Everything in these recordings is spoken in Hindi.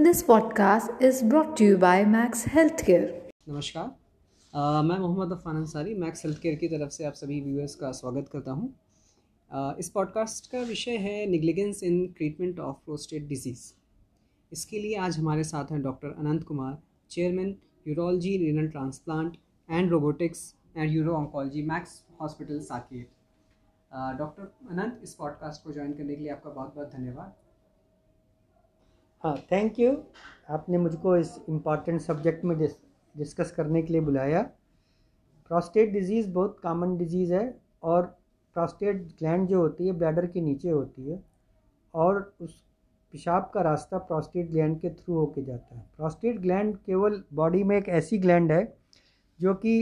This podcast is brought to you by Max Healthcare. नमस्कार। अ, मैं Mohammad Afan Ansari Max health care की तरफ़ से आप सभी व्यूअर्स का स्वागत करता हूँ। इस पॉडकास्ट का विषय है negligence in treatment of prostate disease इसके लिए आज हमारे साथ हैं doctor Anant Kumar chairman urology renal transplant and robotics and uro oncology Max hospital Saket doctor Anant इस पॉडकास्ट को ज्वाइन करने के लिए आपका बहुत बहुत धन्यवाद। हाँ थैंक यू आपने मुझको इस इंपॉर्टेंट सब्जेक्ट में डिस, डिस्कस करने के लिए बुलाया। प्रोस्टेट डिज़ीज़ बहुत कॉमन डिज़ीज़ है और प्रोस्टेट ग्लैंड जो होती है ब्लैडर के नीचे होती है और उस पेशाब का रास्ता प्रोस्टेट ग्लैंड के थ्रू होके जाता है। प्रोस्टेट ग्लैंड केवल बॉडी में एक ऐसी ग्लैंड है जो कि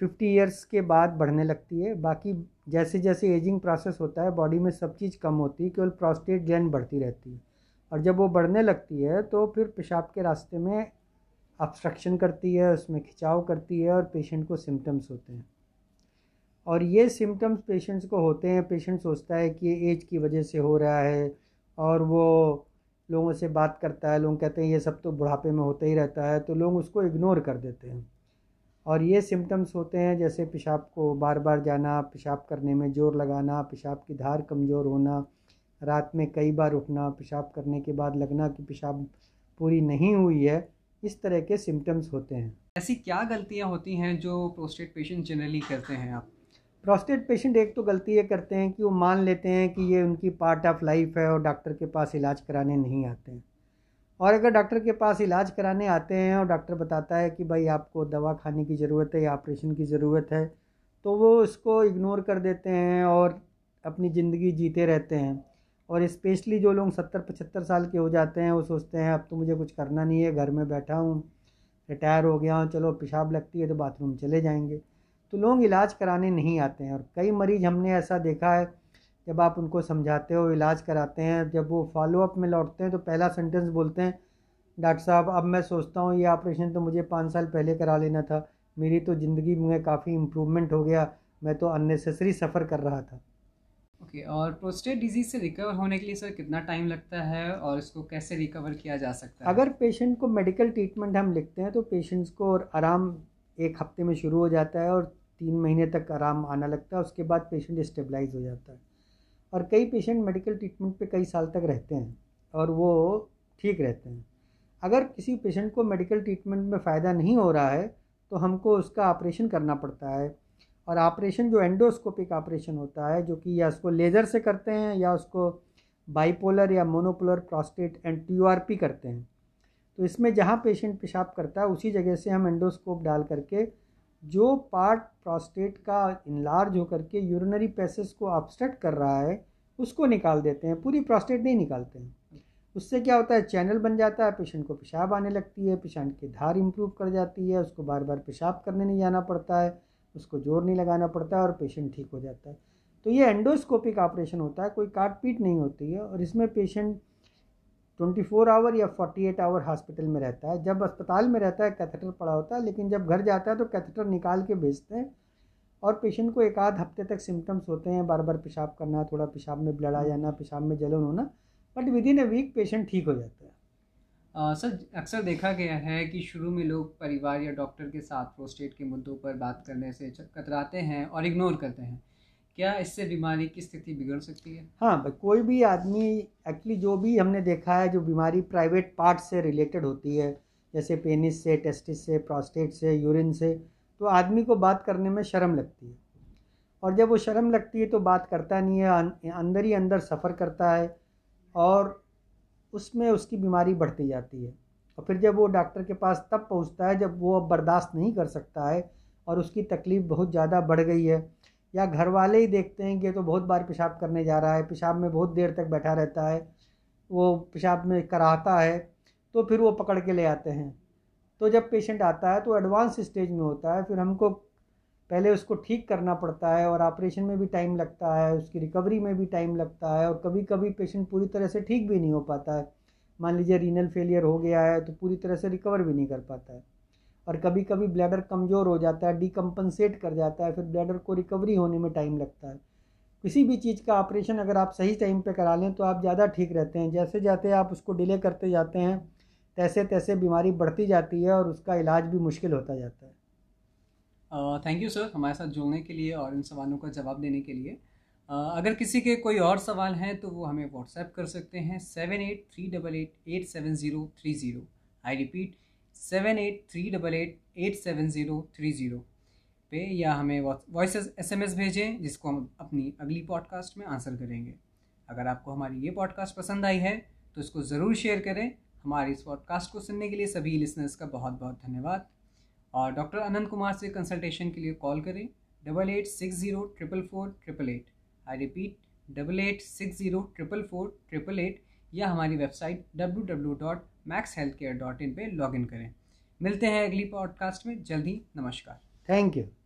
50 इयर्स के बाद बढ़ने लगती है। बाकी जैसे जैसे एजिंग प्रोसेस होता है बॉडी में सब चीज़ कम होती है केवल प्रोस्टेट ग्लैंड बढ़ती रहती है। और जब वो बढ़ने लगती है तो फिर पेशाब के रास्ते में ऑब्स्ट्रक्शन करती है, उसमें खिंचाव करती है और पेशेंट को सिम्टम्स होते हैं। और ये सिम्टम्स पेशेंट्स को होते हैं। पेशेंट सोचता है कि एज की वजह से हो रहा है और वो लोगों से बात करता है। लोग कहते हैं, ये सब तो बुढ़ापे में होता ही रहता है। तो लोग उसको इग्नोर कर देते हैं। और ये सिम्टम्स होते हैं, जैसे पेशाब को बार बार जाना, पेशाब करने में ज़ोर लगाना, पेशाब की धार कमज़ोर होना रात में कई बार उठना पेशाब करने के बाद लगना कि पेशाब पूरी नहीं हुई है इस तरह के सिम्टम्स होते हैं। ऐसी क्या गलतियाँ होती हैं जो प्रोस्टेट पेशेंट जनरली करते हैं आप? प्रोस्टेट पेशेंट एक तो गलती ये करते हैं कि वो मान लेते हैं कि ये उनकी पार्ट ऑफ़ लाइफ है और डॉक्टर के पास इलाज कराने नहीं आते हैं। और अगर डॉक्टर के पास इलाज कराने आते हैं और डॉक्टर बताता है कि भाई आपको दवा खाने की ज़रूरत है या ऑपरेशन की ज़रूरत है तो वो उसको इग्नोर कर देते हैं और अपनी ज़िंदगी जीते रहते हैं। और स्पेशली जो लोग सत्तर, पचहत्तर साल के हो जाते हैं, वो सोचते हैं, अब तो मुझे कुछ करना नहीं है, घर में बैठा हूँ, रिटायर हो गया हूँ, चलो पेशाब लगती है तो बाथरूम चले जाएँगे। तो लोग इलाज कराने नहीं आते हैं और कई मरीज़ हमने ऐसा देखा है, जब आप उनको समझाते हो, इलाज कराते हैं, जब वो फॉलोअप में लौटते हैं तो पहला सेंटेंस बोलते हैं, डॉक्टर साहब, अब मैं सोचता हूँ ये ऑपरेशन तो मुझे पाँच साल पहले करा लेना था, मेरी तो ज़िंदगी में काफ़ी इम्प्रूवमेंट हो गया, मैं तो अननेसेसरी सफ़र कर रहा था। ओके okay, और प्रोस्टेट डिज़ीज़ से रिकवर होने के लिए सर कितना टाइम लगता है और इसको कैसे रिकवर किया जा सकता है? अगर पेशेंट को मेडिकल ट्रीटमेंट हम लिखते हैं तो पेशेंट्स को और आराम एक हफ़्ते में शुरू हो जाता है और तीन महीने तक आराम आना लगता है उसके बाद पेशेंट स्टेबलाइज हो जाता है। और कई पेशेंट मेडिकल ट्रीटमेंट पे कई साल तक रहते हैं और वो ठीक रहते हैं। अगर किसी पेशेंट को मेडिकल ट्रीटमेंट में फ़ायदा नहीं हो रहा है तो हमको उसका ऑपरेशन करना पड़ता है। और ऑपरेशन जो एंडोस्कोपिक ऑपरेशन होता है, जो कि या उसको लेज़र से करते हैं या उसको बाइपोलर या मोनोपोलर प्रोस्टेट एंड टी करते हैं। तो इसमें जहाँ पेशेंट पेशाब करता है, उसी जगह से हम एंडोस्कोप डाल करके जो पार्ट प्रोस्टेट का इनलार्ज होकर के यूरिनरी पैसेज को ऑब्स्ट्रक्ट कर रहा है, उसको निकाल देते हैं। पूरी प्रोस्टेट नहीं निकालते हैं। उससे क्या होता है, चैनल बन जाता है, पेशेंट को पेशाब आने लगती है, पेशेंट की धार इम्प्रूव कर जाती है, उसको बार बार पेशाब करने नहीं जाना पड़ता है। उसको ज़ोर नहीं लगाना पड़ता और पेशेंट ठीक हो जाता है। तो ये एंडोस्कोपिक ऑपरेशन होता है, कोई काट पीट नहीं होती है और इसमें पेशेंट 24 आवर या 48 आवर हॉस्पिटल में रहता है। जब अस्पताल में रहता है कैथेटर पड़ा होता है, लेकिन जब घर जाता है तो कैथेटर निकाल के भेजते हैं और पेशेंट को एक आध हफ़्ते तक सिम्टम्स होते हैं। बार बार पेशाब करना, थोड़ा पेशाब में ब्लड आ जाना, पेशाब में जलन होना but within a week patient ठीक हो जाता है। सर, अक्सर देखा गया है कि शुरू में लोग परिवार या डॉक्टर के साथ प्रोस्टेट के मुद्दों पर बात करने से कतराते हैं और इग्नोर करते हैं। क्या इससे बीमारी की स्थिति बिगड़ सकती है? हाँ कोई भी आदमी एक्चुअली जो भी हमने देखा है, जो बीमारी प्राइवेट पार्ट से रिलेटेड होती है, जैसे पेनिस से टेस्टिस से प्रोस्टेट से यूरिन से तो आदमी को बात करने में शर्म लगती है। और जब वो शर्म लगती है तो बात करता नहीं है अंदर ही अंदर सफ़र करता है। और उसमें उसकी बीमारी बढ़ती जाती है। और फिर जब वो डॉक्टर के पास तब पहुँचता है जब वो अब बर्दाश्त नहीं कर सकता है और उसकी तकलीफ़ बहुत ज़्यादा बढ़ गई है। या घर वाले ही देखते हैं कि तो बहुत बार पेशाब करने जा रहा है, पेशाब में बहुत देर तक बैठा रहता है, वो पेशाब में कराहता है तो फिर वो पकड़ के ले आते हैं। तो जब पेशेंट आता है तो एडवांस स्टेज में होता है, फिर हमको पहले उसको ठीक करना पड़ता है और ऑपरेशन में भी टाइम लगता है, उसकी रिकवरी में भी टाइम लगता है और कभी कभी पेशेंट पूरी तरह से ठीक भी नहीं हो पाता है। मान लीजिए रीनल फेलियर हो गया है तो पूरी तरह से रिकवर भी नहीं कर पाता है। और कभी कभी ब्लैडर कमज़ोर हो जाता है, डिकम्पनसेट कर जाता है, फिर ब्लैडर को रिकवरी होने में टाइम लगता है। किसी भी चीज़ का ऑपरेशन अगर आप सही टाइम पे करा लें तो आप ज़्यादा ठीक रहते हैं। जैसे जैसे आप उसको डिले करते जाते हैं तैसे तैसे बीमारी बढ़ती जाती है और उसका इलाज भी मुश्किल होता जाता है। थैंक यू सर हमारे साथ जुड़ने के लिए और इन सवालों का जवाब देने के लिए। uh, अगर किसी के कोई और सवाल हैं तो वो हमें व्हाट्सएप कर सकते हैं seven eight three double eight eight seven zero three zero I repeat seven eight three double eight eight seven zero three zero पे या हमें वॉइस एस एम एस भेजें जिसको हम अपनी अगली पॉडकास्ट में आंसर करेंगे। अगर आपको हमारी ये पॉडकास्ट पसंद आई है तो इसको ज़रूर शेयर करें। हमारे इस पॉडकास्ट को सुनने के लिए सभी लिसनर्स का बहुत बहुत धन्यवाद। और डॉक्टर अनंत कुमार से कंसल्टेशन के लिए कॉल करें। Double eight six zero triple four triple eight I repeat double eight six zero triple four triple eight या हमारी website W W dot Max health care dot in पर लॉग इन करें मिलते हैं अगली पॉडकास्ट में जल्दी नमस्कार थैंक यू